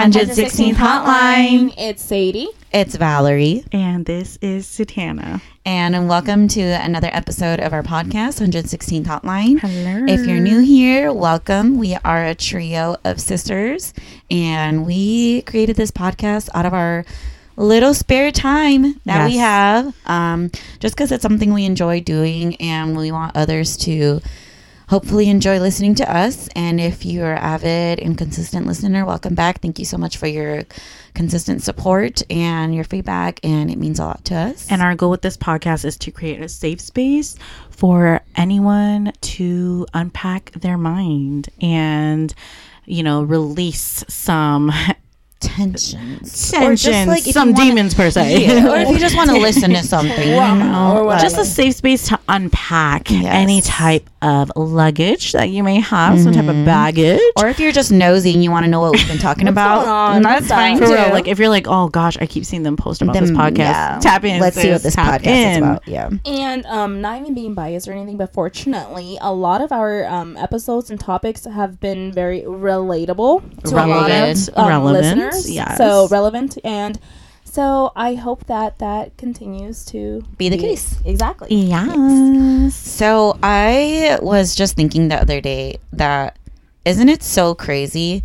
116th Hotline. It's Sadie. It's Valerie, And this is Satana. and welcome to another episode of our podcast, 116th Hotline. Hello. If you're new here, welcome. We are a trio of sisters, and we created this podcast out of our little spare time that we have, um, just because it's something we enjoy doing, and we want others to hopefully enjoy listening to us. And if you're avid and consistent listener, welcome back. Thank you so much for your consistent support and your feedback, and it means a lot to us. And our goal with this podcast is to create a safe space for anyone to unpack their mind and, you know, release some tensions, tension, if you some wanna- demons per se. Yeah, or if you just want to listen to something, you know, or just a safe space to unpack Yes. any type of luggage that you may have, some type of baggage. or if you're just nosy and you want to know what we've been talking about, going that's fine? For too. real, like if you're like, oh gosh, I keep seeing them post about this podcast. yeah. Tap in. Let's see what this tap podcast is about. Yeah. And um, not even being biased or anything, but fortunately, a lot of our um, episodes and topics have been very relatable to a lot Relevant. of um, Relevant, listeners. Yes. So relevant, and so I hope that that continues to Be the case. Exactly. Yes. So I was just thinking the other day that isn't it so crazy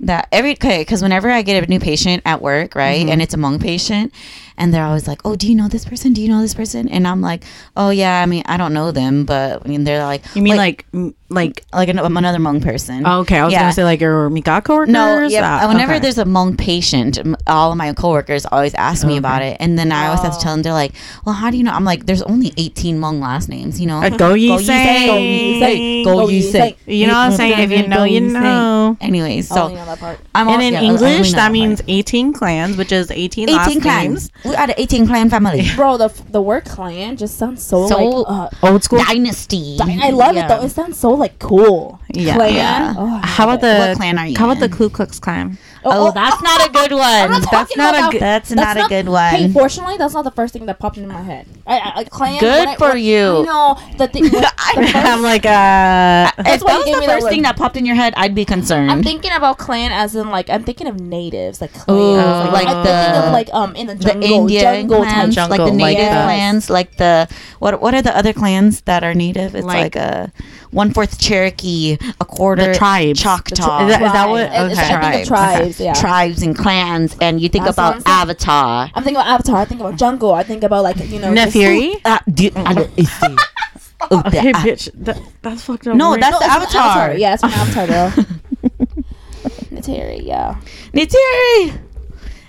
that every okay because whenever I get a new patient at work, right, Mm-hmm. and it's a Hmong patient, and they're always like, "Oh, do you know this person? Do you know this person?" And I'm like, "Oh yeah, I mean I don't know them, but I mean they're like You mean like m- like? like an, another Hmong person." Oh, okay, I was Yeah. gonna say like your Mika coworkers. No, yeah. Ah, whenever okay. there's a Hmong patient, all of my coworkers always ask me about it, and then I always have to tell them. They're like, "Well, how do you know?" I'm like, "There's only 18 Hmong last names, you know." Uh, go ye say. say. Go ye say. Go Go ye ye say. say. You know what I'm saying? If you know, you know. Anyways, So, so only on that part. I'm And in yeah, I only English, that means 18 clans, which is 18, 18 last clans. names. We are the 18 clan family. Bro, the the word clan just sounds so, So- like uh, Old school. Dynasty. I love Yeah. it though. It sounds so like cool. Yeah. Clan. Yeah. Oh, How about it. the What clan are you How about the in? Ku Klux Klan? Oh, that's not a good one. Not That's not a good. That's, That's not, a good one. Hey, fortunately, that's not the first thing that popped into my head. I, I, I clan. Good I- for when- you. Know the thing. the first- I'm like, uh, if that was the me that first thing that popped in your head, I'd be concerned. I'm thinking about clan as in like I'm thinking of natives, like clans, Ooh, like, like I'm the- thinking of like um in the the jungle, Indian jungle clans, type. like the Jungle, like native clans, like the what? What are the other clans that are native? It's like, Like- a one fourth Cherokee, a quarter The tribes. Choctaw. Is that- is that what- Tribes. It's- okay. I think of Tribes. tribes. Yeah. tribes and clans, and you think That's about I'm. Avatar. I'm thinking about Avatar. I think about jungle. I think about like you know. just- Nefiri? Uh, do- I don't- it's the- the- Okay, bitch. That, that's fucked up. No, We're- that's No, the it's from Avatar. Yeah, it's from Avatar, bro. Nateri, yeah. Nitiri.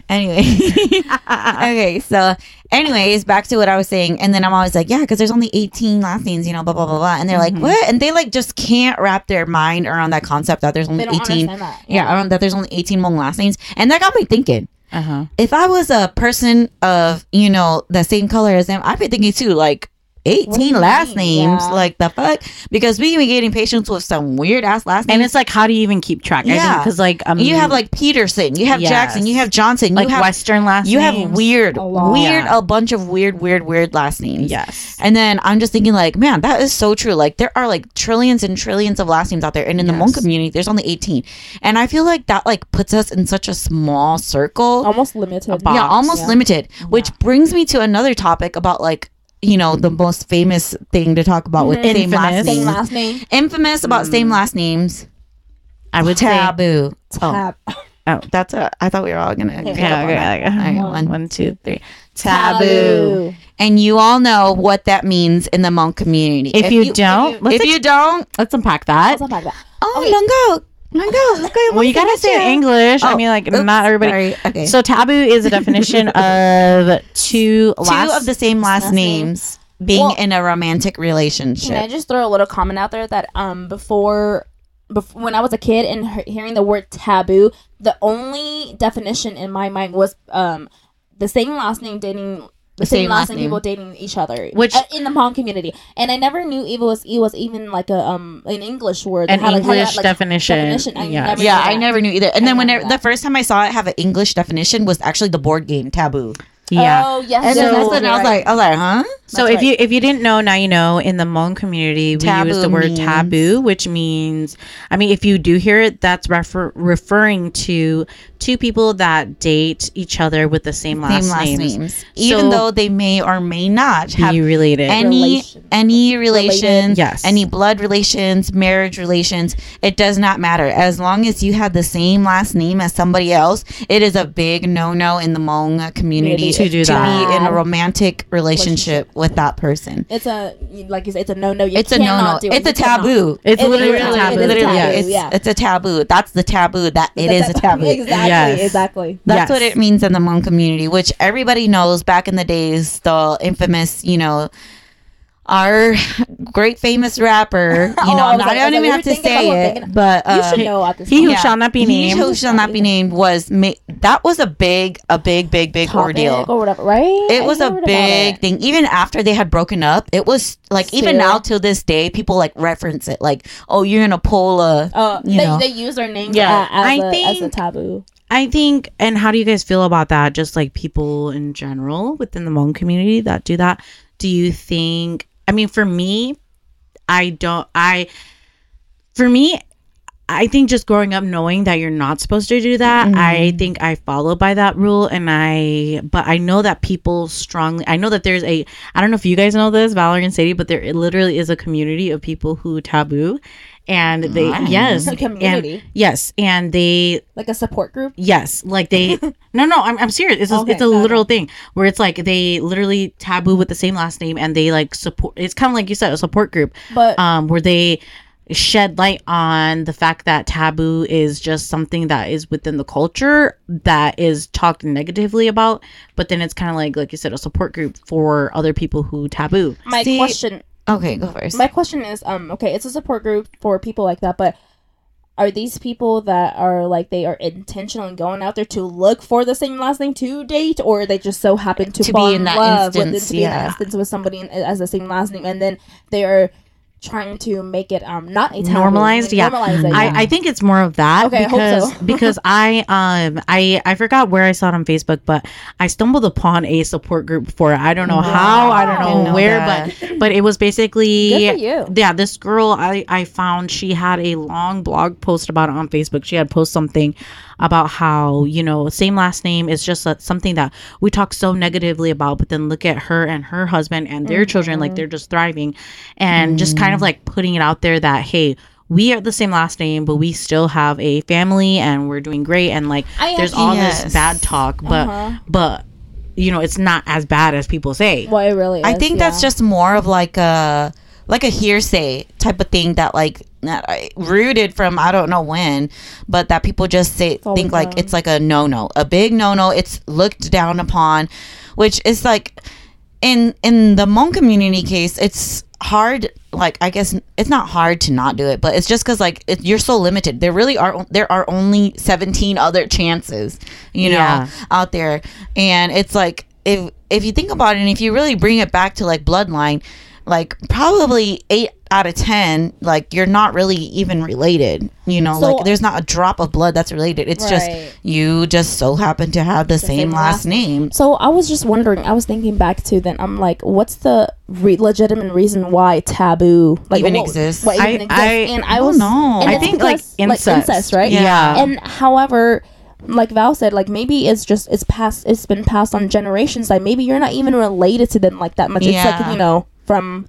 Anyway, okay. So, anyways, back to what I was saying, and then I'm always like, yeah, because there's only 18 last names, you know, blah blah blah blah, and they're Mm-hmm. like, what? And they like just can't wrap their mind around that concept that there's only They don't 18. understand that. Yeah, around that there's only 18 Hmong last names, and that got me thinking. Uh-huh. If I was a person of you know the same color as them, I'd be thinking too, like. Do 18 last mean? names, Yeah. like the fuck? Because we be getting patients with some weird ass last names. And it's like, how do you even keep track? Yeah. Because like, um, you have like Peterson, you have Yes. Jackson, you have Johnson, like you have Western last. Names. You have weird, A weird, Yeah. a bunch of weird, weird, weird last names. Yes. And then I'm just thinking, like, man, that is so true. Like, there are like trillions and trillions of last names out there, and in the Hmong community, there's only 18. And I feel like that like puts us in such a small circle. Almost limited. yeah, almost Yeah. limited. Which brings me to another topic about like you know the most famous thing to talk about with mm-hmm. same last Infamous. Same last name. Infamous about mm-hmm. same last names. I would say. Taboo. Oh, Tab. Oh, that's a. I thought we were all gonna. Yeah, get yeah. up on Okay. okay. All right, One, one, one, two, three. taboo. And you all know what that means in the Hmong community. If, you, don't, if let's, you don't, let's unpack that. Let's unpack that. oh, Longo, Longo, look at Well, you gotta say it in English. I Oh, mean, like oops, not everybody. sorry. Okay. So taboo is a definition of two two last of the same last, last name. names being Well- in a romantic relationship. Can I just throw a little comment out there that um before, before when I was a kid and he- hearing the word taboo, the only definition in my mind was um the same last name dating the same, last name, people dating each other, Which- uh, in the Hmong community, and I never knew it was it was even like a um an English word, An It had, like, had English like, definition. definition. I Yeah. yeah, I never knew either. And then I when it- the first time I saw it have an English definition was actually the board game Taboo. Yeah. Oh yes. And then that's when you're I was right. like, I was like, huh? So That's if right. you if you didn't know, now you know. In the Hmong community, we Taboo use the word means- taboo, which means, I mean, if you do hear it, that's refer- referring to two people that date each other with the same last, Same last names, names, even though they may or may not have be related. any Relation. any relations, Yes. any blood relations, marriage relations. It does not matter as long as you have the same last name as somebody else. It is a big no no in the Hmong community To do to that. be in a romantic relationship with that person. It's a like you said, it's a no no. It's a no no. It's a taboo. it's literally a taboo. taboo. It is Literally, it's, yeah. it's a taboo. That's the taboo. That it is a taboo. Exactly. Exactly. That's what it means in the Hmong community, which everybody knows back in the days, the infamous, you know, our great famous rapper, you Oh, know, I not, like- I don't even have to we were thinking say it, thinking- but You uh, should know at this he who point. shall not be he named. who shall not be named was ma- that was a big, a big, big, big Topic ordeal. or whatever, right? It I was a big thing. Even after they had broken up, it was like even now till this day, people like reference it, like, "Oh, you're gonna pull a." Uh, you they, know. they use their names Yeah, a- as, I a, as a taboo. I think, and how do you guys feel about that? Just like people in general within the Hmong community that do that. Do you think? I mean, for me, I don't. I, for me, I think just growing up knowing that you're not supposed to do that, I mm-hmm. think I follow by that rule, and I. But I know that people strongly. I know that there's a. I don't know if you guys know this, Valerie and Sadie, but there literally is a community of people who taboo. And they Nice. yes, A community. and, yes, and they Like a support group. Yes, like they. no, no, I'm, I'm serious. It's a, Okay, it's a got it. literal thing where it's like they literally taboo with the same last name and they like support. It's kind of like you said, a support group. But Um, where they shed light on the fact that taboo is just something that is within the culture that is talked negatively about, but then it's kind of like like you said, a support group for other people who taboo. my See- question Okay, go first. my question is um okay it's a support group for people like that but are these people that are like they are intentionally going out there to look for the same last name to date or they just so happen to, To fall be in, in that love with instance, to be in that instance with somebody as the same last name and then they are trying to make it um not a taboo, normalized? Yeah. normalize it, I, I think it's more of that Okay, I hope because so. because i um i i forgot where i saw it on facebook but i stumbled upon a support group for it i don't know how i don't know, Didn't know where but but it was basically Good for you. yeah this girl i i found she had a long blog post about it on facebook. She had posted something about how you know same last name is just a, something that we talk so negatively about but then look at her and her husband and their children Mm-hmm. like they're just thriving and just kind of like putting it out there that hey we are the same last name but we still have a family and we're doing great and like I there's actually- all Yes. this bad talk but Uh-huh. but you know it's not as bad as people say well it really is, I think that's just more of like a like a hearsay type of thing that like that I- rooted from I don't know when, but that people just say think like it's like a no no, a big no no. It's looked down upon, which is like in in the Hmong community case, it's hard. Like I guess it's not hard to not do it, but it's just because like it, you're so limited. There really are there are only 17 other chances, you know, Yeah. out there, and it's like if if you think about it, and if you really bring it back to like bloodline, like probably eight out of ten, like you're not really even related. You know, So- like there's not a drop of blood that's related. It's Right. just you just so happen to have the, same, same last last name. So I was just wondering. I was thinking back to then. I'm like, what's the re- legitimate reason why taboo like Even what- exists? What even I- exists? I- and I I don't was know. and I it's think, like, because- incest. incest, right? Yeah. And however, like Val said, like maybe it's just it's passed. It's been passed on generations. Like maybe you're not even related to them like that much. It's Yeah. like you know from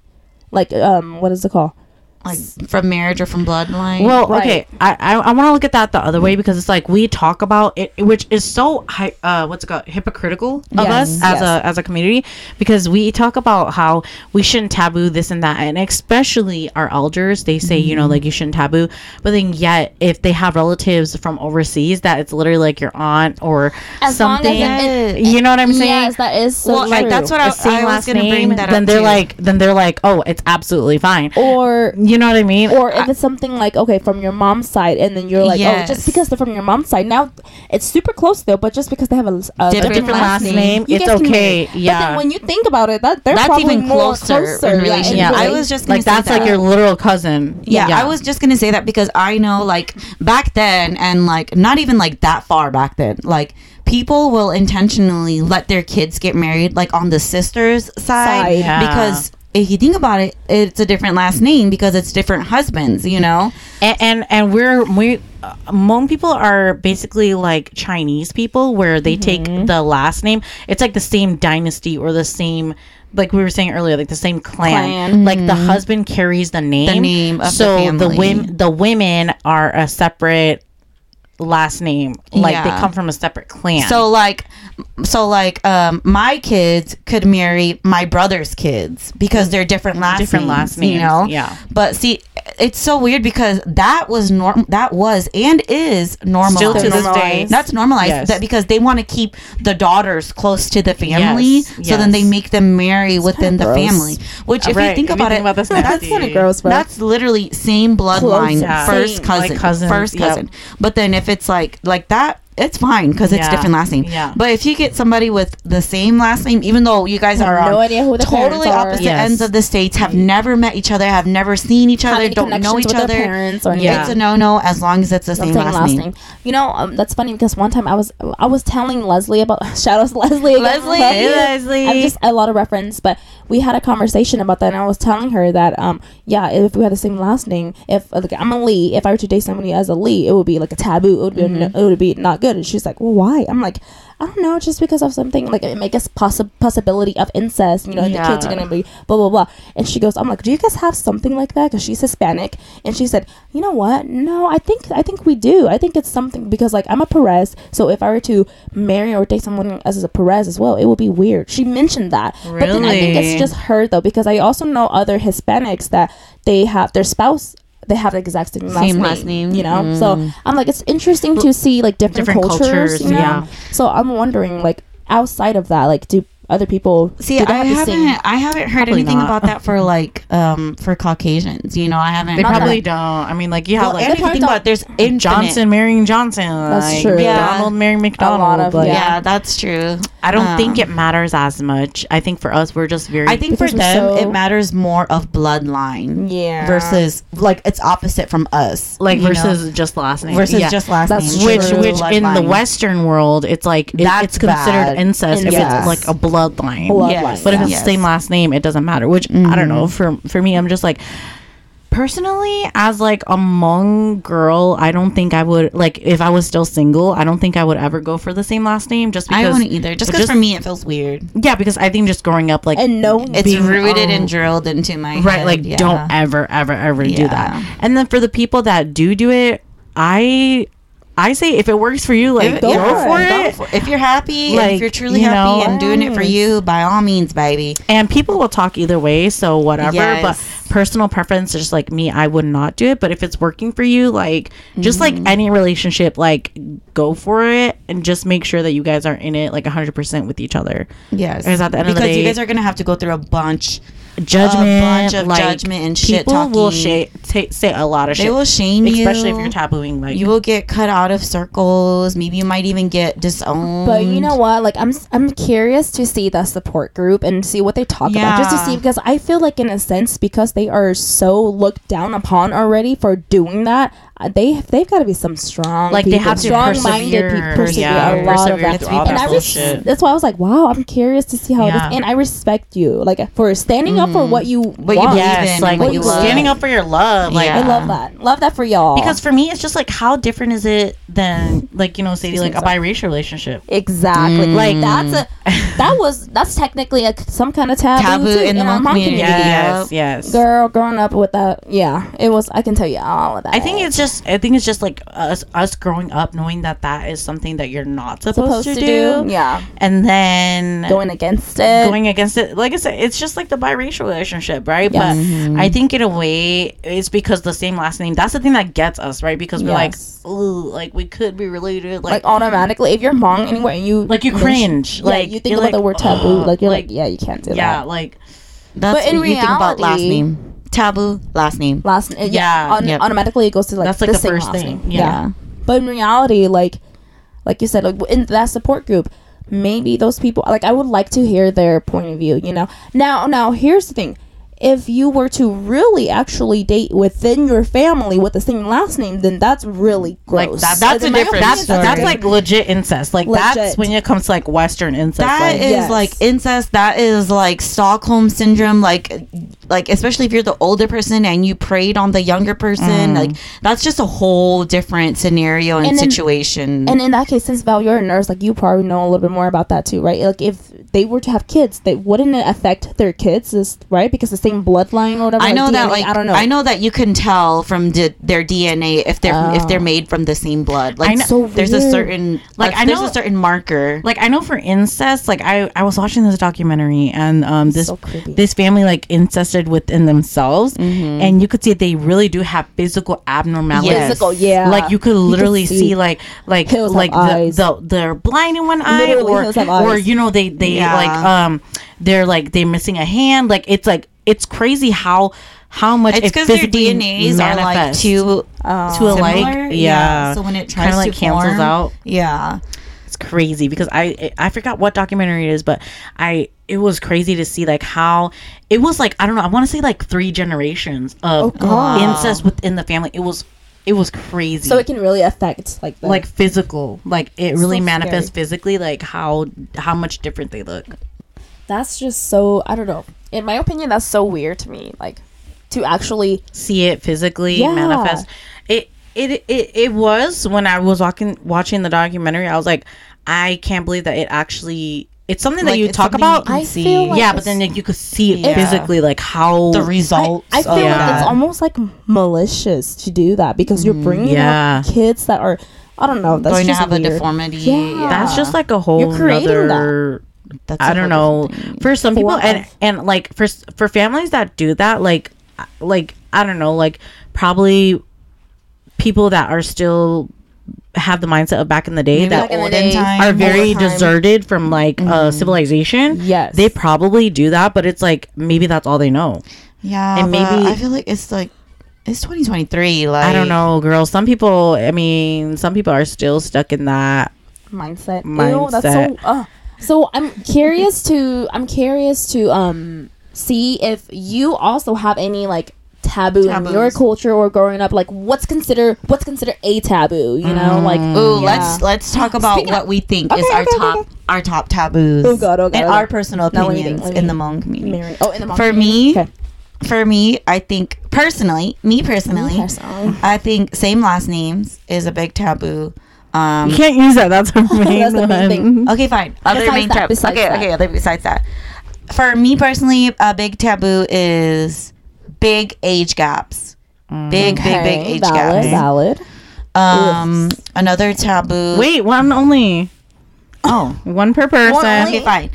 like um what is it called? Like from marriage or from bloodline. Well, Right. okay, I I, I want to look at that the other way because it's like we talk about it, which is so hy- uh what's it called hypocritical of Yes, us as yes. a as a community because we talk about how we shouldn't taboo this and that, and especially our elders, they say you know like you shouldn't taboo, but then yet if they have relatives from overseas that it's literally like your aunt or As long as something, it- you know what I'm saying? Yes, that is so Well, like, true. that's what I, The same I was last gonna name, bring that then up they're too. like then they're like oh it's absolutely fine. or You know what I mean? or if it's something like okay from your mom's side and then you're like oh just because they're from your mom's side now it's super close though but just because they have a, a Different different, last last name, name, you it's guys can okay, marry. but then when you think about it that they're That's probably even more closer, closer in relation. Yeah. I was just gonna like say that's that. like your literal cousin. Yeah, I was just gonna say that because I know, like back then, and like not even like that far back then, like people will intentionally let their kids get married like on the sister's side, Side. Yeah. because if you think about it, it's a different last name because it's different husbands, you know? and and, and we're we uh, Hmong people are basically like Chinese people where they take the last name. It's like the same dynasty or the same like we were saying earlier, like the same clan. Clan. Like the husband carries the name. The name of the so the family. women the women are a separate last name. Like they come from a separate clan. So like so like um my kids could marry my brother's kids because they're different last Different names, last you know. yeah. But see, it's so weird because that was norm that was and is normal Still to this Normalized. day. That's normalized Yes. that because they want to keep the daughters close to the family, Yes, so then they make them marry within the gross. family. Which, if Right, you think if you about think it, about this that's nasty. That's kind of gross, bro. that's literally same bloodline, yeah. first Same, cousin, like cousins, first yep. cousin. But then if it's like like that, it's fine because it's Yeah, different last name. yeah. But if you get somebody with the same last name, even though you guys Have are on no idea who the totally parents are. opposite Yes. ends of the states, have never met each other, have never seen each Have other, any don't know each with their other. parents or Yeah. It's a no no as long as it's the same, Same last, name. You know, um, that's funny because one time I was I was telling Leslie about shout out to Leslie. again. Leslie, Love hey, you. Leslie. I'm just a lot of reference, but we had a conversation about that, and I was telling her that um yeah, if we had the same last name, if like I'm a Lee, if I were to date somebody as a Lee, it would be like a taboo. It would be it would be not good. And she's like, well, why? I'm like. I don't know, just because of something like it make us possi- possibility of incest, you know, the kids are gonna be blah blah blah. And she goes, I'm like, do you guys have something like that? Because she's Hispanic, and she said, you know what? No, I think I think we do. I think it's something because like I'm a Perez, so if I were to marry or date someone as a Perez as well, it would be weird. She mentioned that, but then I think it's just her though because I also know other Hispanics that they have their spouse. They have the exact same last, Same name, last name. you know. Mm. So I'm like, it's interesting to see like different, Different cultures, cultures, you know? yeah. So I'm wondering, like, outside of that, like, do other people See, do I have haven't same- I haven't heard Probably anything not. about that for like, um, for Caucasians. You know, I haven't. they probably that- don't. I mean, like yeah, Well, like and if you think about there's infinite. Johnson marrying Johnson. That's like, true. McDonald marrying McDonald. lot of- but yeah. Yeah, that's true. I don't Um, think it matters as much. I think for us, we're just very. I think for them, so- it matters more of bloodline. Yeah. Versus, like, it's opposite from us. like you know? versus just last name. versus Yeah. just last That's name. which true. which in the Western world, it's like it- That's it's considered bad. incest if it's like a bloodline. Bloodline, Yes. But if it's Yes. the same last name, it doesn't matter. Which I don't know. For for me, I'm just like personally, as like a Hmong girl, I don't think I would like if I was still single. I don't think I would ever go for the same last name. Just because I wouldn't either. Just because for me, it feels weird. yeah, because I think just growing up like and no It's Being, rooted um, and drilled into my right head, like yeah. don't ever ever ever do that and then for the people that do do it i i say if it works for you like If- go, yeah, for go it for- If you're happy, Like, if you're truly you happy know, and doing it for you, by all means, baby. and people will talk either way so whatever Yes. but personal preference is just like me i would not do it but if it's working for you like just like Mm-hmm. any relationship like go for it and just make sure that you guys are in it like 100% with each other Yes, Because at the end of the because you guys are gonna have to go through a bunch. Judgment bunch of like, judgment and shit people will sh- ta- say a lot of They shit They will shame you, especially if you're tabooing like You will get cut out of circles. Maybe you might even get disowned. But you know what? Like I'm I'm curious to see the support group and see what they talk about just to see because I feel like in a sense because they are so looked down upon already for doing that, uh, they they've got to be some strong Like, they people, have to strong-minded persevere, people, persevere yeah, a lot of persevere that. through and that I res- that's why I was like, wow, I'm curious to see how Yeah. it is, and I respect you like for standing up for what you What you want. believe yes in like what you love. standing up for your love like Yeah. I love that. Love that for y'all. because for me it's just like how different is it than like you know say like a Sorry. biracial relationship Exactly. Mm. Like that's a that was that's technically a, some kind of taboo, Taboo too, in the our Hmong Hmong community. yes Yep. yes Girl, growing up with that, yeah, it was. I can tell you all of that. I think it's just I think it's just like us us growing up knowing that that is something that you're not supposed, to, do, yeah, and then going against it. going against it like i said it's just like the biracial relationship right Yes. but i mm-hmm. think in a way it's because the same last name that's the thing that gets us right because we're Yes. like ooh like we could be related like like automatically, if you're Hmong anyway, you Like, you mention- cringe. yeah, Like, you think you're about the word taboo, ugh, like you're like, like, yeah, you can't do yeah that. like that's But in what you think about last reality- name. Taboo, last name. Last, yeah, Yeah. on, Yep. automatically it goes to like That's, like, the, the same first last thing. name. Yeah. But in reality, like, like you said, like in that support group, maybe those people, like, I would like to hear their point of view. You know, now, now here's the thing. If you were to really actually date within your family with the same last name, then that's really gross. Like that, That's In a different opinion, that's that's like legit incest. Like that's when it comes to like Western incest. That like, is Yes. like incest. That is like Stockholm syndrome. Like, like especially if you're the older person and you preyed on the younger person. Mm. Like that's just a whole different scenario and, And then- situation. And in that case, since Val, you're a nurse, like you probably know a little bit more about that too, right? Like if they were to have kids, they wouldn't it affect their kids, is right? Because the same bloodline or whatever. I know that DNA, like I don't know. I know that you can tell from di- their DNA if they're if they're Oh. made from the same blood. Like I know- So there's a certain Like, like I there's know- a certain marker. like I know for incest, like I I was watching this documentary and um this So this family like incested within themselves, Mm-hmm. and you could see they really do have physical abnormalities. Yes. Physical, yeah. Like you could literally see. like like Hills like the, the they're blind in one eye or or you know they they Yeah. like um they're like they're missing a hand like it's like it's crazy how how much it's because their DNAs are like manifests. too Oh. to um, alike similar. yeah, So when it Kinda, tries like to cancels form, out Yeah. it's crazy because I I forgot what documentary it is, but I it was crazy to see like how it was like I don't know I want to say like three generations of Oh, incest within the family. It was it was crazy. so it can really affect like the, like physical, like it really So manifests scary. physically, like how how much different they look. That's just so I don't know. In my opinion, that's so weird to me. Like to actually See it physically Yeah. manifest. It it it it was when I was walking watching the documentary. I was like, I can't believe that it actually. It's something that you talk something you about. I see. feel like yeah, but then like, you could see it Yeah. physically, like how the results. I feel of like Yeah. it's almost like malicious to do that because you're mm, bringing Yeah. up kids that are I don't know that's going to just have weird. a deformity. Yeah. that's just like a whole You're creating nother- That's I don't know. thing. For some people, and and like for for families that do that, like like I don't know, like probably people that are still have the mindset of back in the day Maybe that the olden time. are very deserted from like uh civilization. Yes. They probably do that, but it's like maybe that's all they know. Yeah, and maybe- I feel like it's like it's 2023. Like I don't know, girls. Some people, I mean, some people are still stuck in that. mindset. Ew, Mindset. that's so. Uh. So I'm curious to. I'm curious to um see if you also have any like taboo in your culture or growing up. Like what's considered what's considered a taboo. You know, like Ooh, yeah. let's let's talk about Speaking what of- we think is Okay, our okay, okay, top okay. our top taboos. Oh, God, oh, God, and oh, our personal Now, let me opinions think, in me the think. Hmong community. Oh, in the For Hmong me, community? For me, I think personally, me personally, Okay. Personally. I think same last names is a big taboo. Um, You can't use that. That's our main That's the main one. thing. Okay, fine. Other Besides main that, taboo. Okay, that. okay. Other besides that, for me personally, a big taboo is big age gaps. Big, big, big age valid, gaps. valid. Um, another taboo. Wait, one only. Oh, One per person. okay, fine.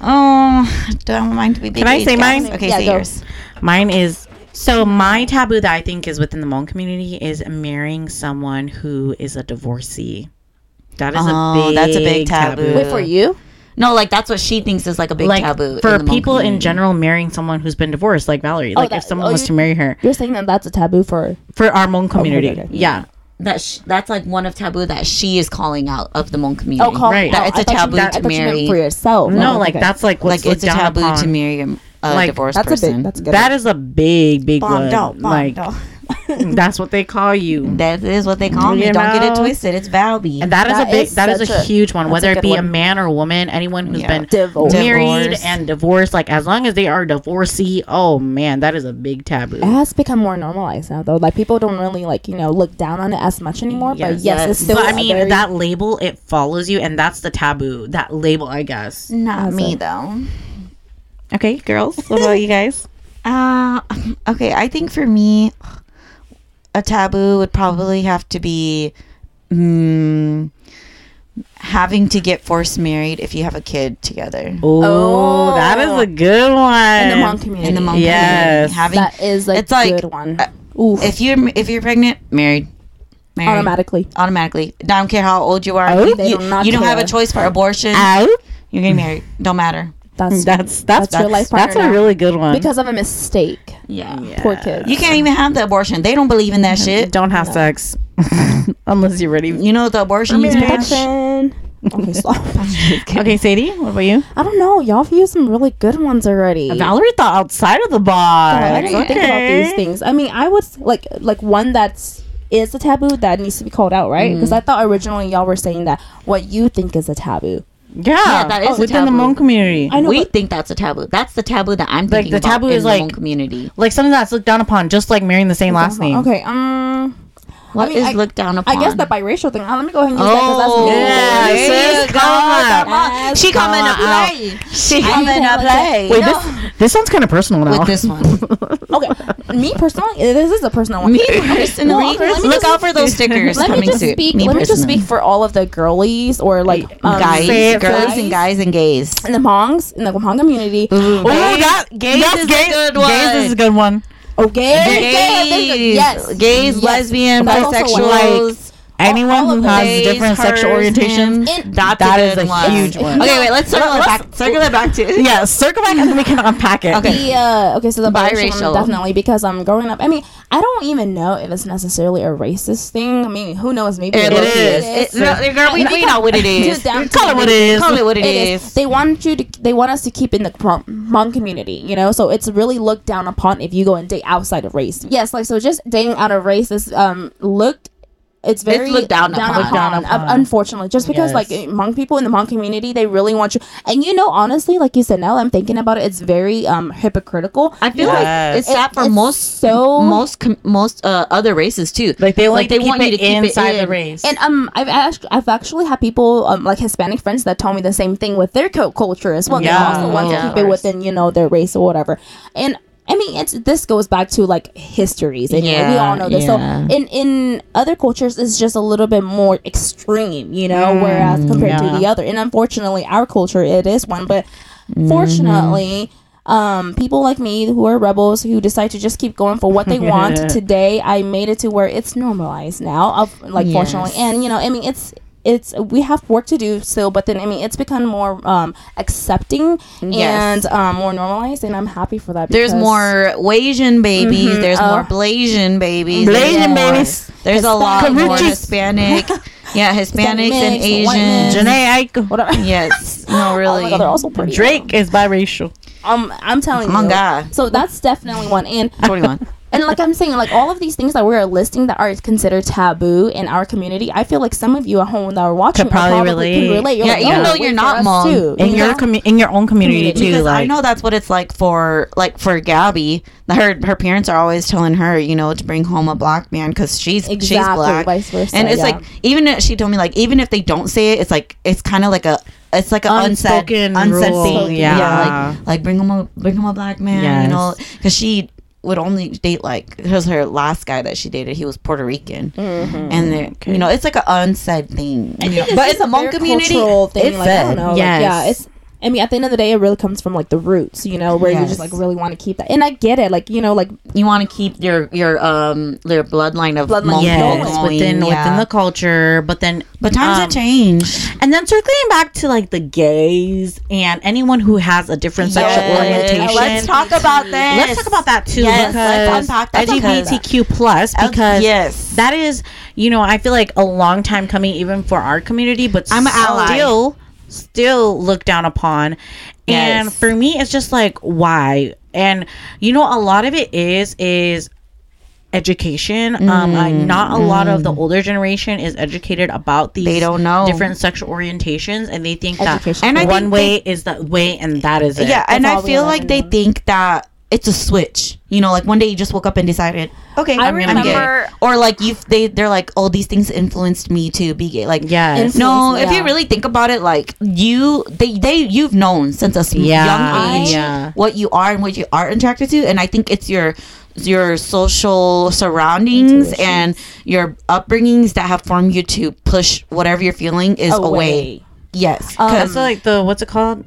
Oh, don't mind to be big. Can I say gaps. mine? Okay, Yeah, say go. yours. Mine is so my taboo that I think is within the Hmong community is marrying someone who is a divorcee. That is Oh, a big that's a big taboo. Wait for you. No, like that's what she thinks is like a big like taboo for in the Hmong people in general marrying someone who's been divorced, like Valerie. Oh, like that- if someone oh, was to marry her You're saying that that's a taboo for. for our Hmong community, oh, okay, okay. yeah. that sh- that's like one of taboo that she is calling out of the Hmong community. Oh, call Right. That it's I a thought you- taboo to thought you marry. for yourself. No, Oh, like okay. that's like what's like it's a taboo upon. to marry a, a Like, divorced That's a big. That's good. That is a big, big one. Bondo, like bondo. that's what they call you. That is what they call me. You Don't get it twisted. It's Valby. And that is a big, is that is a a- huge one. Whether it good be a man or woman, anyone who's Yeah. been Divorce. married and divorced, like as long as they are divorcee, oh man, that is a big taboo. It has become more normalized now, though. Like people don't really like you know look down on it as much anymore. But Yes. yes, Yes. it's still. but I a mean, very- that label it follows you, and that's the taboo. That label, I guess. Not That's me it. though. Okay, girls. What about you guys? Uh, okay. I think for me, a taboo would probably have to be mm, having to get forced married if you have a kid together. Oh, that is a good one. in the Hmong community. In the Hmong Yes. community, having that is a It's like, one. uh, if you're if you're pregnant, married, married. automatically. automatically. Don't care how old you are. Oh, you they do not you don't have a choice for abortion. Out. You're getting married. Don't matter. That's That's that's That's your life that's a now. really good one. because of a mistake. Yeah. Poor kids. You can't even have the abortion. They don't believe in that mm-hmm. shit. don't have sex unless you're ready. You know the abortion you Marriage. Okay, stop. Okay, Sadie, what about you? I don't know. Y'all have used some really good ones already. Valerie thought outside of the box. I didn't think about these things. I mean, I was like, like one that's is a taboo that needs to be called out, right? Mm-hmm. Because I thought originally y'all were saying that what you think is a taboo. Yeah, that is a within the taboo. Hmong community. I know, we think that's a taboo. That's the taboo that I'm thinking the about taboo in is the like- Hmong community. like something that's looked down upon, just like marrying the same last name. Okay, um, What I is I- looked down upon? I guess the biracial thing. Let me go ahead and use that because that's Oh, me. yeah, there sis, you go. come on. Come on. Yes, She coming to play. She coming to to play. Wait, this this sounds kind of personal now. with this one. Okay, me personally, this is a personal one. Me personally, Well, okay, let me look just- out for those stickers Let me coming just soon. speak. Me let me just speak for all of the girlies or like um, guys, girls, first. and guys and gays. in the Hmongs in the Hmong community. Ooh, Oh, that gays that's is a gays, good Gays is a good one. Oh, gay, Gays, gay, yes, gays, yes. lesbian, bisexuals. Anyone who has gays, different sexual hers, orientations. In- That's that a is a one. huge one. Okay, wait. Let's circle it Let's- back. Circle it back to Yeah, circle back and then we can unpack it. Okay. The, uh, okay, so the biracial, Biracial. definitely because I'm growing up. I mean, I don't even know if it's necessarily a racist thing. I mean, who knows? Maybe It it is. is. It- no, girl, we- we know what it is. Dude, down Call it what it is. Call it what it It is. is. They want you to. They want us to keep in the Hmong community, you know. So it's really looked down upon if you go and date outside of race. Yes, like so, just dating out of race is um looked. It's very looked down upon. Looked down upon. Unfortunately, just because like Yes. Hmong people in the Hmong community, they really want you. And you know, honestly, like you said, now I'm thinking about it, it's very um hypocritical. I feel Yes. like it's It- that for it's most so- most com- most uh, other races too. Like they like, they want you to keep it inside the race. And um, I've actually, I've actually had people um like Hispanic friends that told me the same thing with their co- culture as well. Yeah. They also want Yeah. to keep it within you know their race or whatever. And I mean, it's this goes back to like histories, and know, we all know this. yeah. So in in other cultures, it's just a little bit more extreme, you know. whereas compared Mm, yeah. to the other, and unfortunately, our culture it is one, but Mm-hmm. fortunately. Um, people like me who are rebels who decide to just keep going for what they want. Today, I made it to where it's normalized now. Of like, Yes. fortunately, and you know, I mean, it's it's we have work to do still, but then I mean, it's become more um accepting Yes. and um more normalized, and I'm happy for that. There's more Asian babies. Mhm, There's uh, more Blasian babies. there's Blasian more- babies. There's a lot more Hispanic. yeah, Hispanics and mix, white Asians. Jhené Aiko. Whatever. Yes. No, Oh really. my God, they're also pretty. Drake is biracial. Um, I'm telling Oh, you. God. So that's definitely one. And 21. and like I'm saying, like all of these things that we're listing that are considered taboo in our community, I feel like some of you at home that are watching Could probably are relate. Can relate. You're Yeah, like, even oh, though you're not mom too, In you your know? commu- in your own community Community. too. because like I know that's what it's like for like for Gabby. Her her parents are always telling her, you know, to bring home a black man because she's she's Exactly, black, vice versa, and it's yeah. like even if- she told me like even if they don't say it, it's like it's kind of like a it's like an unsaid Unspoken unsaid rule, thing. yeah. like like bring him a bring him a black man, you know, because she would only date like it was her last guy that she dated. He was Puerto Rican, mm-hmm. and they- you know it's like an unsaid thing. you know. But just it's a Hmong community. cultural thing. It's like, I said. don't know. like, yeah, it's. I mean, at the end of the day, it really comes from like the roots, you know, where you just like really want to keep that. And I get it, like you know, like you want to keep your your um your bloodline of Bloodline yes, going, within yeah. within the culture, but then but times um, have changed. And then circling back to like the gays and anyone who has a different sexual Yes. orientation. Let's talk about this. Let's talk about that too Yes, let's unpack that LGBTQ plus L- because yes. that is you know I feel like a long time coming even for our community, but I'm an ally. still still looked down upon. And Yes. for me, it's just like why and you know a lot of it is is education um I, Mm, not a lot of the older generation is educated about these They don't know. different sexual orientations and they think Education. that And one way is the way and that is it yeah, and I feel like they think that it's a switch. You know, like one day you just woke up and decided, okay, I I'm, I'm gay. Or like you, they they're like, oh, these things influenced me to be gay. Like, yes No, Influence, if you really think about it, like you, they, they, you've known since a Yeah, young age yeah. what you are and what you are attracted to, and I think it's your your social surroundings and your upbringings that have formed you to push whatever you're feeling is away. away. Yes, Um, That's like the what's it called?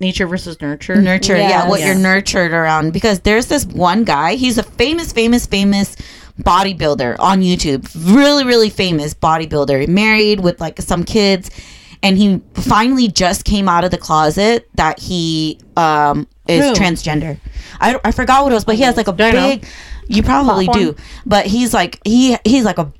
Nature versus nurture. nurture yeah Yes. what you're nurtured around because there's this one guy he's a famous famous famous bodybuilder on youtube really really famous bodybuilder married with like some kids and he finally just came out of the closet that he um is Who? transgender I, I forgot what it was but he has like a Do I know? big You probably Platform? do, but he's like he he's like a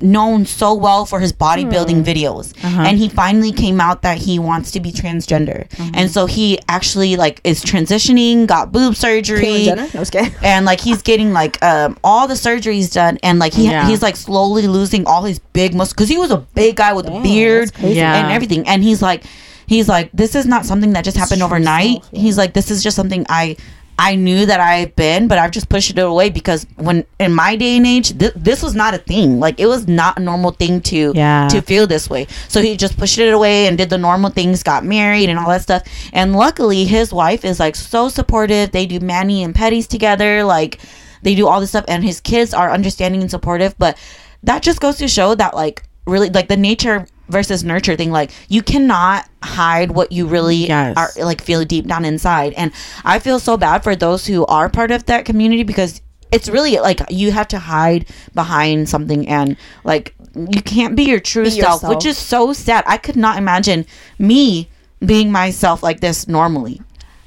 known so well for his bodybuilding videos Uh-huh. and he finally came out that he wants to be transgender and so he actually like is transitioning got boob surgery Caitlyn Jenner? No, I was kidding. and like he's getting like um all the surgeries done and like he Yeah. he's like slowly losing all his big muscles because he was a big guy with a beard. Yeah. and everything and he's like he's like this is not something that just happened overnight. yeah. he's like this is just something i i knew that i've been but i've just pushed it away because when in my day and age th- this was not a thing. Like it was not a normal thing to Yeah. to feel this way. So he just pushed it away and did the normal things got married and all that stuff. And luckily his wife is like so supportive. They do manny and petties together. Like they do all this stuff. And his kids are understanding and supportive. But that just goes to show that like really like the nature versus nurture thing like you cannot hide what you really Yes. are like feel deep down inside and i feel so bad for those who are part of that community because it's really like you have to hide behind something and like you can't be your true Be self yourself. which is so sad i could not imagine me being myself like this normally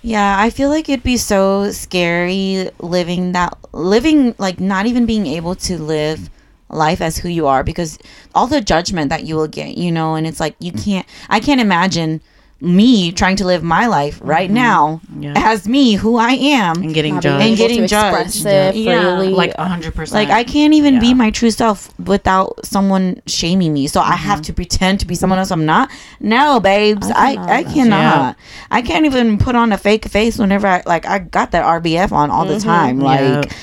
yeah, I feel like it'd be so scary living that living like not even being able to live life as who you are because all the judgment that you will get, you know, and it's like you can't I can't imagine me trying to live my life right mm-hmm. now Yeah. as me who I am. and getting judged. And getting judged. it Yeah. freely. like hundred percent. Like I can't even be my true self without someone shaming me. So I have mm-hmm. to pretend to be someone else I'm not. No, babes, I cannot I, imagine. cannot. I can't even put on a fake face whenever I like I got that RBF on all the mm-hmm. time. Like Yeah.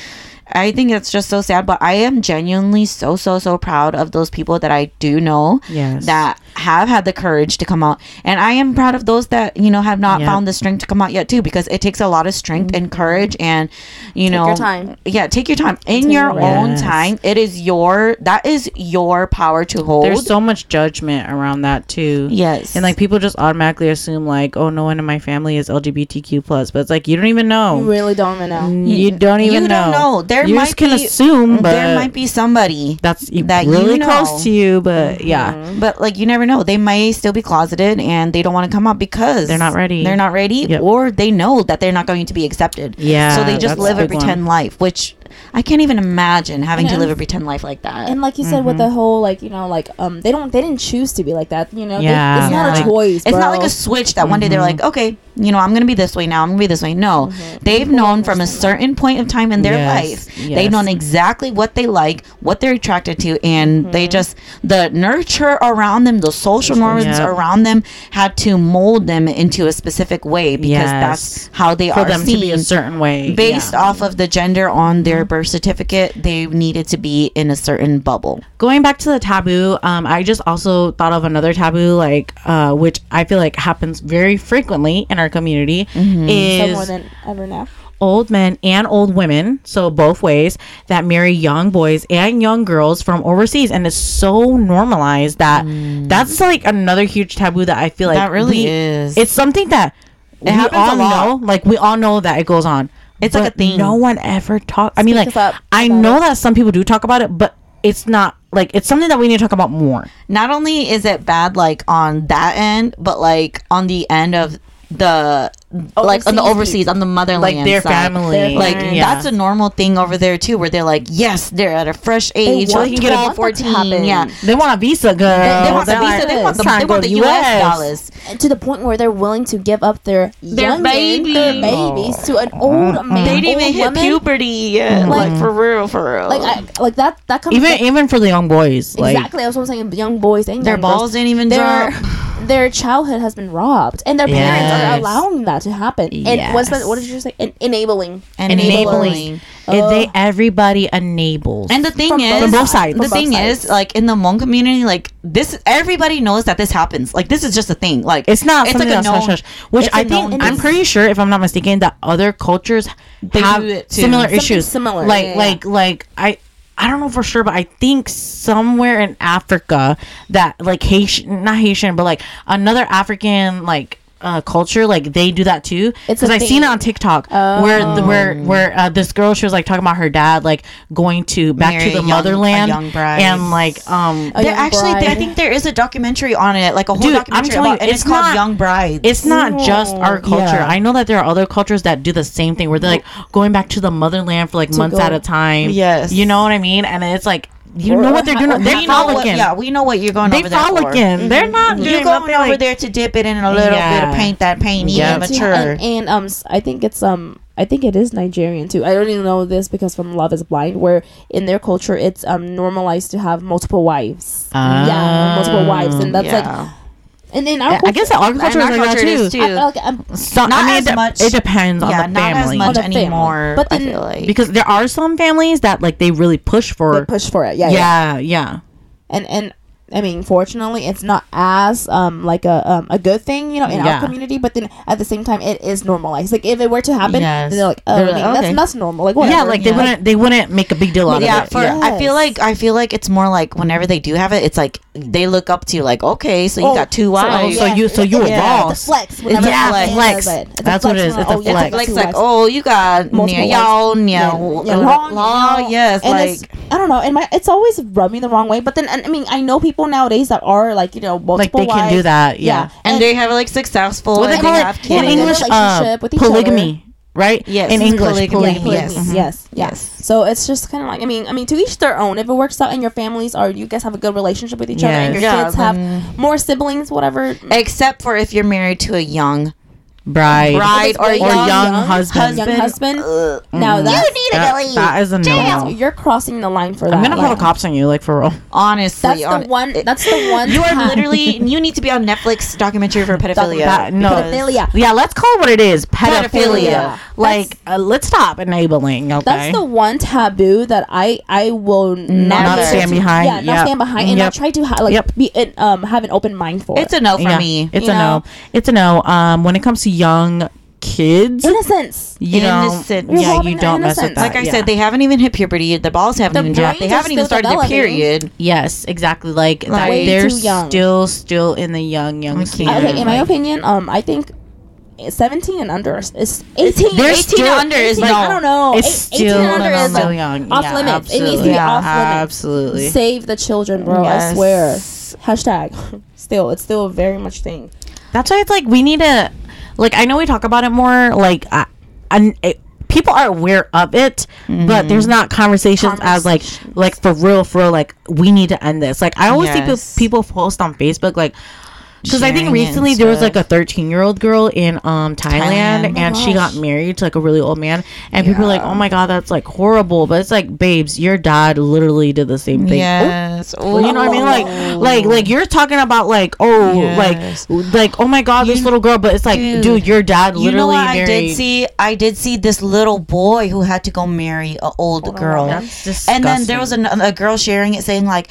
I think it's just so sad, but I am genuinely so so so proud of those people that I do know Yes. that have had the courage to come out, and I am proud of those that you know have not Yep. found the strength to come out yet too, because it takes a lot of strength and courage, and you know, your time. Yeah, take your time in Take your your own time. It is your that is your power to hold. There's so much judgment around that too. yes, And like people just automatically assume like, oh, no one in my family is LGBTQ plus, but it's like you don't even You know. really don't even know. You don't even you know. don't know. There you might just can be, assume, but there might be somebody that's that you really know. close to you. But mm-hmm. yeah, But like you never know. They may still be closeted and they don't want to come out because They're not ready. They're not ready, Yep. or they know that they're not going to be accepted. Yeah, So they just live a a big one. pretend life, which I can't even imagine having to live a pretend life like that. And like you said, with the mm-hmm. whole like you know like um they don't they didn't choose to be like that. You know, They- Yeah. it's not Yeah. a choice. it's not like a switch that one day they're mm-hmm. like, okay, you know, I'm gonna be this way now. I'm gonna be this way. No, mm-hmm. they've known from a certain point of time in their Yes, life. yes. They've known exactly what they like, what they're attracted to, and they just the nurture around them, the social norms Yep. around them had to mold them into a specific way because Yes. that's how they for are them seen. to be a certain way, Based yeah. off of the gender on their birth certificate, they needed to be in a certain bubble. going back to the taboo um i just also thought of another taboo like uh which i feel like happens very frequently in our community Mm-hmm. so is more than ever now. old men and old women so both ways that marry young boys and young girls from overseas and it's so normalized that that's like another huge taboo that i feel like Mm. That really we- is. it's something that we happens all a lot. know like we all know that it goes on It's like a thing. no one ever talks. i mean like i know it. that some people do talk about it but it's not like it's something that we need to talk about more not only is it bad like on that end, but like on the end of the Oh, like on the Overseas overseas on the motherland like their side. family Like yeah. that's a normal thing over there too, where they're like, yes, they're at a fresh age, want they can get a want that to 14, happen. yeah. They want a visa, girl. They, they want the They're visa. like, They want the, they to go want to the U.S. US." dollars. And to the point where they're willing to give up their Their youngin, babies. their babies to an old man, mm-hmm. They didn't even old hit woman. puberty yet. Like- mm-hmm. Like, for real, for real. Like I, like that that comes Even even for the young boys, like exactly. That's what I'm saying. Young boys and their young girls. balls didn't even their drop. their childhood has been robbed, and their parents are allowing that to happen. And what's that? Yes. What did you say? En- enabling. Enabling. if they everybody enables. And the thing From is, both both sides. The From thing both is, like in the Hmong community, like this, everybody knows that this happens. Like this is just a thing. Like it's not something that's known- hush hush. Which I think I'm pretty sure, if I'm not mistaken, that other cultures They have do it too. similar Something issues. similar, Like yeah, yeah. like like I. I don't know for sure, but I think somewhere in Africa that like Haitian, not Haitian, but like another African like uh, culture, like they do that too. It's a Because I seen it on TikTok where the, where where uh, this girl she was like talking about her dad like going to back Marry to the young- motherland and like um A There young actually, I think there is a documentary on it, like a whole Dude, I'm documentary telling about, you, and it's it's, called not- Young Brides. it's not just our culture. Yeah. I know that there are other cultures that do the same thing where they're like going back to the motherland for like months go- at a time. Yes. You know what I mean? And it's like you Or- know what they're doing. or They're we know frolicking. yeah, we know what you're going They over there for. frolicking. They're not You're going over like- there to dip it in a little bit of paint that paint Yeah. even mature. And, and um, s- I think it's um, I think it is Nigerian too. I don't even know this because from Love Is Blind, where in their culture it's um normalized to have multiple wives. yeah, multiple wives, and that's like, yeah. And in our I culture, guess that our culture is our like that too. is too. I like um, So, Not I mean, as it, much- it depends yeah, on the not family. as much the family. anymore. But I then- feel like because there are some families that like they really push they for. push for it. Yeah, yeah, yeah, yeah. and and I mean, fortunately, it's not as um like a um a good thing, you know, in Yeah. our community. But then at the same time, it is normalized. Like if it were to happen, Yes. then they're like, oh, They're like, that's okay. that's normal. Like whatever. Yeah, like they yeah. wouldn't they wouldn't make a big deal out yeah, of it. for yeah. I feel like I feel like it's more like whenever they do have it, it's like they look up to you, like okay, so you Oh, got two so- wives. so you- so you a it's boss. a flex. Yeah, flex. does it. It's a That's what flex it is. when, It's a oh, flex. I got like two like wives. oh you got near y'all Yeah, yeah, yeah, long, law yes and like I don't know, and my it's always rubbed me the wrong way. But then, I mean, I know people nowadays that are like you know like multiple they can do that. Yeah. and, they have like successful What they and call they it in English? relationship Uh, with each polygamy, right? Yes, in English, polygamy, Yeah, polygamy. yes. polygamy. Mhm. Yes, yes. Yes. So it's just kind of like I mean, I mean, to each their own. If it works out in your families, or you guys have a good relationship with each other, and your Yeah, kids have more siblings, whatever. except for if you're married to a young Bride, bride or or young, young, husband. young husband. Ugh. Now that's That- that is a that's- no. you're crossing the line for that. I'm gonna call the cops on you, like for real. honestly That's on- the one. That's the one. you are time- literally you need to be on Netflix documentary for pedophilia That- no. Pedophilia. Yeah, let's call it what it is. Pedophilia. Pedophilia. Like, uh, let's stop enabling. Okay. That's the one taboo that I I will not, Not stand behind. Yeah, not Yep. stand behind, and Yep. I try to ha- like Yep. be in, um have an open mind for it's a no for Yeah, me It's a know? no. It's a no. Um, when it comes to young kids, innocence. you know, Innocent. You're yeah, you don't mess with that. like I yeah. said, they haven't even hit puberty. The balls haven't The even dropped. They haven't even still started their period. Yes, exactly. Like, Like- Way they're young. still still in the young young Okay. Okay, in my opinion, um, I think. 17 and under is is 18 They're 18 still- under is 18, no. I don't know It's 18 still, under no, is no, like, young. off Yeah, limits. It needs to be. Yeah, off limits. Absolutely. Save the children, bro. I swear. Hashtag. Still, it's still a very much thing. That's why it's like we need to, like I know we talk about it more, like, I, and it, people are aware of it, but there's mm-hmm. not conversations as like, like for real, for real, like we need to end this. Like I always Yes. see people, people post on Facebook like. Because I think Sharing it and recently there was like a 13 year old girl in um Thailand, Thailand. Oh and she got married to like a really old man, and people are like, "Oh my god, that's like horrible." But it's like, babes, your dad literally did the same thing. Oh, Yes. well, you know what I mean? Like, like, like you're talking about like, oh, Yes. like, like, oh my god, this little girl. But it's like, dude, Dude, your dad You literally know what I did see? I did see this little boy who had to go marry an old girl. That's And then there was a girl sharing it saying like,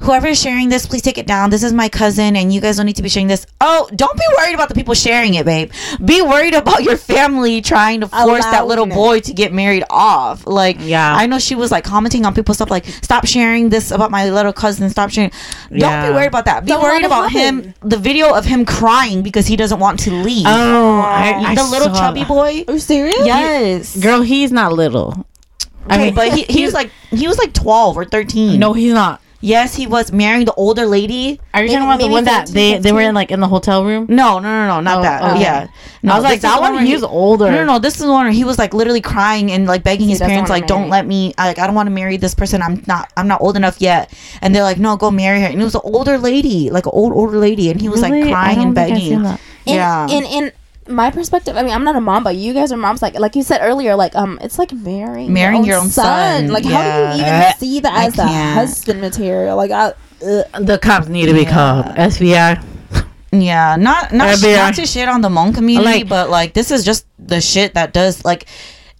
whoever is sharing this, please take it down. This is my cousin and you guys don't need to be sharing this. Oh, don't be worried about the people sharing it, babe. Be worried about your family trying to force that little it. boy to get married off. Like, Yeah. I know she was like commenting on people's stuff like, stop sharing this about my little cousin. Stop sharing. Don't Yeah. be worried about that. Be Don't worried about him, the video of him crying because he doesn't want to leave. Oh, I, I the little chubby that. boy. Are you serious? Yes. girl. He's not little. I Okay, mean, but he, he was like he was like twelve or thirteen. no, he's not. Yes, he was marrying the older lady. Are you Maybe- talking about the maybe one that 14, they they were 15? in like in the hotel room? No, no, no, no, not Oh, that. okay. Yeah. No, I was like, this is that the one. where He's he- older. No, no, no. This is the one where he was like literally crying and like begging his doesn't parents, wanna like, "Don't marry. let me. Like, I don't want to marry this person. I'm not. I'm not old enough yet." And they're like, "No, go marry her." And it was an older lady, like an old older lady, and he was Really? like I crying don't and think I've begging. seen that. In, Yeah. In in my perspective, I mean, I'm not a mom, but you guys are moms. Like like you said earlier, like um, it's like marrying Marrying your own son. Like Yeah. how do you even Uh, see that I as the can't. husband material? Like I. Uh, The cops need to be called. FBI. Yeah, not not, sh- FBI. not to shit on the Hmong community, Like- but like this is just the shit that does like.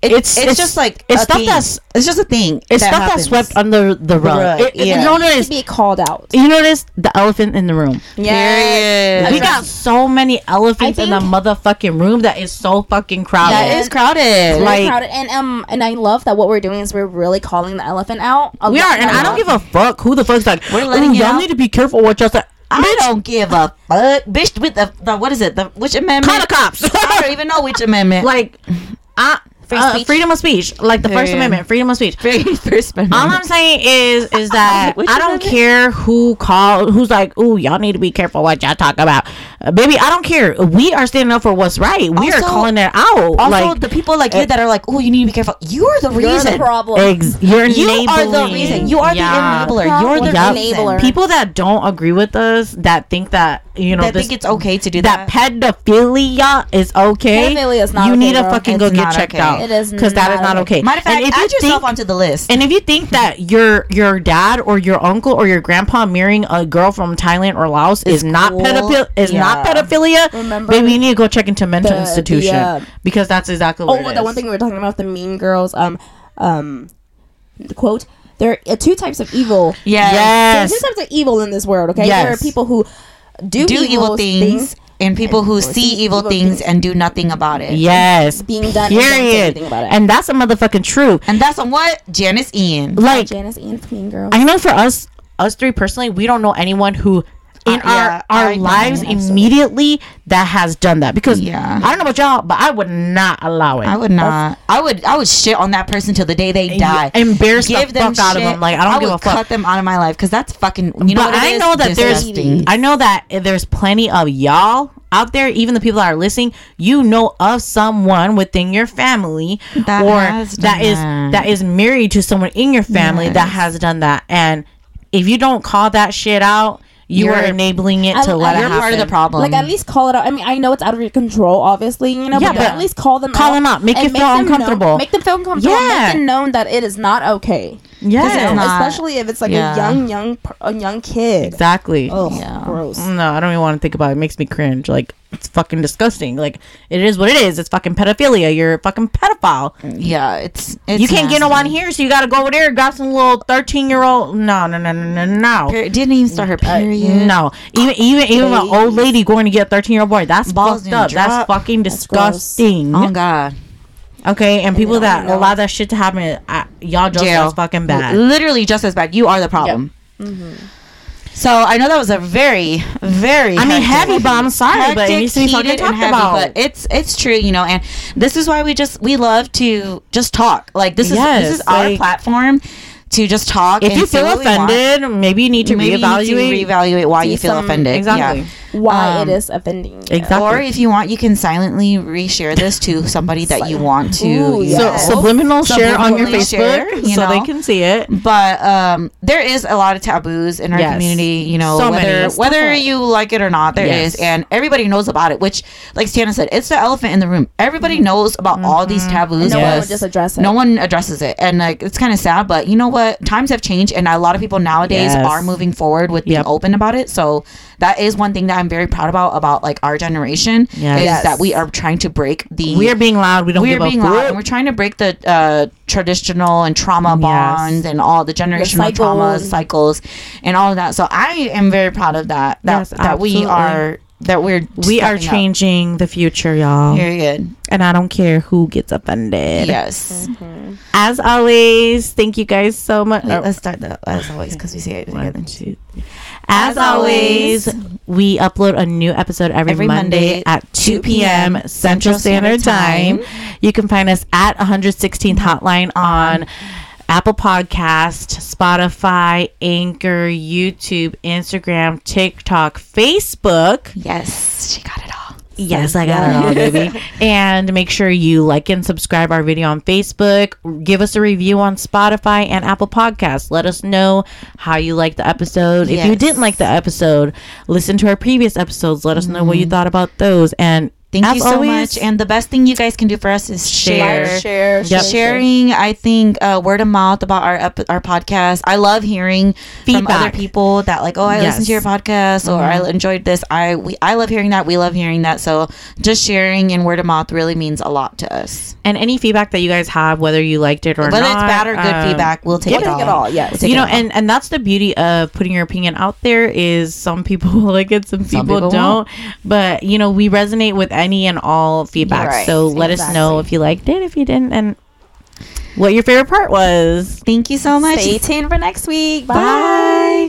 It, It's- it's, it's- just like it's a stuff thing. that's- it's just a thing. It's that stuff that's swept under the rug. rug, It- it- yeah. You know what it to be called out. You notice the elephant in the room. Yeah, We got so many elephants in the motherfucking room that is so fucking crowded. That is crowded. Very Like- crowded. and um and I love that what we're doing is we're really calling the elephant out. A we are, and a I don't give a fuck who the fuck's like. We're letting y'all out." need to be careful what y'all say. I don't give a fuck, bitch. With the, the what is it? The which amendment? Call the cops. I don't even know which amendment. like, I, Free uh, freedom of speech, like the First Period. Amendment, freedom of speech. first amendment. All I'm saying is, is that I don't care who call, who's like, "Ooh, y'all need to be careful what y'all talk about." Uh, baby, I don't care. We are standing up for what's right. We are calling it out. also, like, the people like you that are like, oh, you need to be careful. You're the You're reason. the problem. ex- you're you are the reason. You are Yeah. the enabler. You're the Yup. reason. Enabler. People that don't agree with us, that think that you know, that this, think it's okay to do that that. pedophilia is okay. Pedophilia is not You okay, need to fucking It's go get checked okay. out. It is because that is not not okay. Matter of fact, and if add you yourself think, onto the list. and if you think that your your dad or your uncle or your grandpa marrying a girl from Thailand or Laos is not cool. pedophilia is not pedophilia, Remember baby, you need to go check into mental the- the, institution uh, because that's exactly what Oh, the is. one thing we were talking about the Mean Girls. Um, um, quote: "There are two types of evil. yeah. Yes. There are two types of evil in this world. Okay, there are people who do, Do evil things, and people who or see evil evil things things. and do nothing about it. Yes. being done. and Period. anything about it. And that's a motherfucking truth. And that's on what Janis Ian. Like Janis Ian Mean Girls. I know for us, us three personally, we don't know anyone who in Uh, yeah, our our I lives Absolutely. immediately that has done that. Because Yeah. I don't know about y'all, but I would not allow it. I would not. I would. I would shit on that person till the day they die. Embarrass Give the them fuck out of them. Like I don't give would a fuck. Cut them out of my life because that's fucking. You know but what it I is? know that Disgusting. there's I know that there's plenty of y'all out there, even the people that are listening, you know of someone within your family That or has that done is that. that is married to someone in your family that has done that. And if you don't call that shit out, you You're- are enabling it I- to I- let it You're happen. part of the problem. Like at least call it out. I mean, I know it's out of your control, obviously, you know, Yeah, but, but at least call them call out. them out. Make and you feel them know- uncomfortable. make them feel uncomfortable. Yeah. Make them known that it is not okay. 'Cause, you Yeah, not. especially if it's like Yeah. a young, young, a young kid. exactly. Oh, Yeah. gross. No, I don't even want to think about it. It makes me cringe. Like it's fucking disgusting. Like it is what it is. It's fucking pedophilia. You're a fucking pedophile. yeah, it's. it's you can't get no one here, so you got to go over there. And got some little thirteen year old. No, no, no, no, no, no. Peri- didn't even start her Uh, period. no, even even even an old lady going to get a thirteen year old boy. That's Balls fucked up. That's drop. fucking That's gross. disgusting. Oh God. Okay, and people that know. allow that shit to happen, uh, y'all just Jail. as fucking bad. Literally just as bad. You are the problem. So I know that was a very, very. I mean, heavy, but I'm sorry, but it needs to be fucking heated, talked heavy, about. But it's it's true, you know, and this is why we just we love to just talk. Like this is Yes, this is our like- platform to just talk. If and you feel what we want. offended, maybe you need to maybe reevaluate. you need to reevaluate why you feel some- offended. Exactly. Yeah. Why Um, it is offending. you. Exactly. Or if you want, you can silently reshare this to somebody that you want to. Ooh, you So subliminal share on your Facebook share, you so they can see it. but um, there is a lot of taboos in our Yes. community. You know, So whether Let's whether about you like it or not, there is, Yes. and everybody knows about it. Which, like Tiana said, it's the elephant in the room. Everybody knows about all these taboos. And no one would just address it. No one addresses it, and like it's kind of sad. But you know what? But times have changed, and a lot of people nowadays Yes. are moving forward with being Yep. open about it. So that is one thing that I'm very proud about about like our generation Yes. is Yes. that we are trying to break the We are being loud. We don't we're give being a loud and we're trying to break the uh, traditional and trauma Yes. bonds and all the generational traumas cycles. cycles and all of that so i am very proud of that that, Yes, that we are that we're we are stepping up. changing the future, y'all. period And I don't care who gets offended. yes mm-hmm. As always, thank you guys so much. Wait, oh. let's start that as always because we say it together One, two, three. As, As always, always, we upload a new episode every, Every Monday, Monday, at 2 p.m. Central Standard Time. You can find us at 116th Hotline on Apple Podcast, Spotify, Anchor, YouTube, Instagram, TikTok, Facebook. yes she got it all Yes, I got it all, baby. and make sure you like and subscribe our video on Facebook. Give us a review on Spotify and Apple Podcasts. Let us know how you liked the episode. If you didn't like the episode, listen to our previous episodes. Let us know what you mm-hmm. thought about those. And thank you so always, much and the best thing you guys can do for us is share. Like, share, Yep. sharing i think uh, word of mouth about our our podcast. I love hearing Feedback. from other people that like oh i listened to your podcast or i enjoyed this. I we i love hearing that. We love hearing that. So just sharing and word of mouth really means a lot to us. And any feedback that you guys have, whether you liked it or not. whether not, it's bad or good um, feedback we'll take We'll it take all it all, yes. We'll you know and and that's the beauty of putting your opinion out there is some people like it some people, people don't. But you know we resonate with any and all feedback. Right, so let us know if you liked it if you didn't and what your favorite part was. Thank you so much. Stay tuned for next week. Bye. bye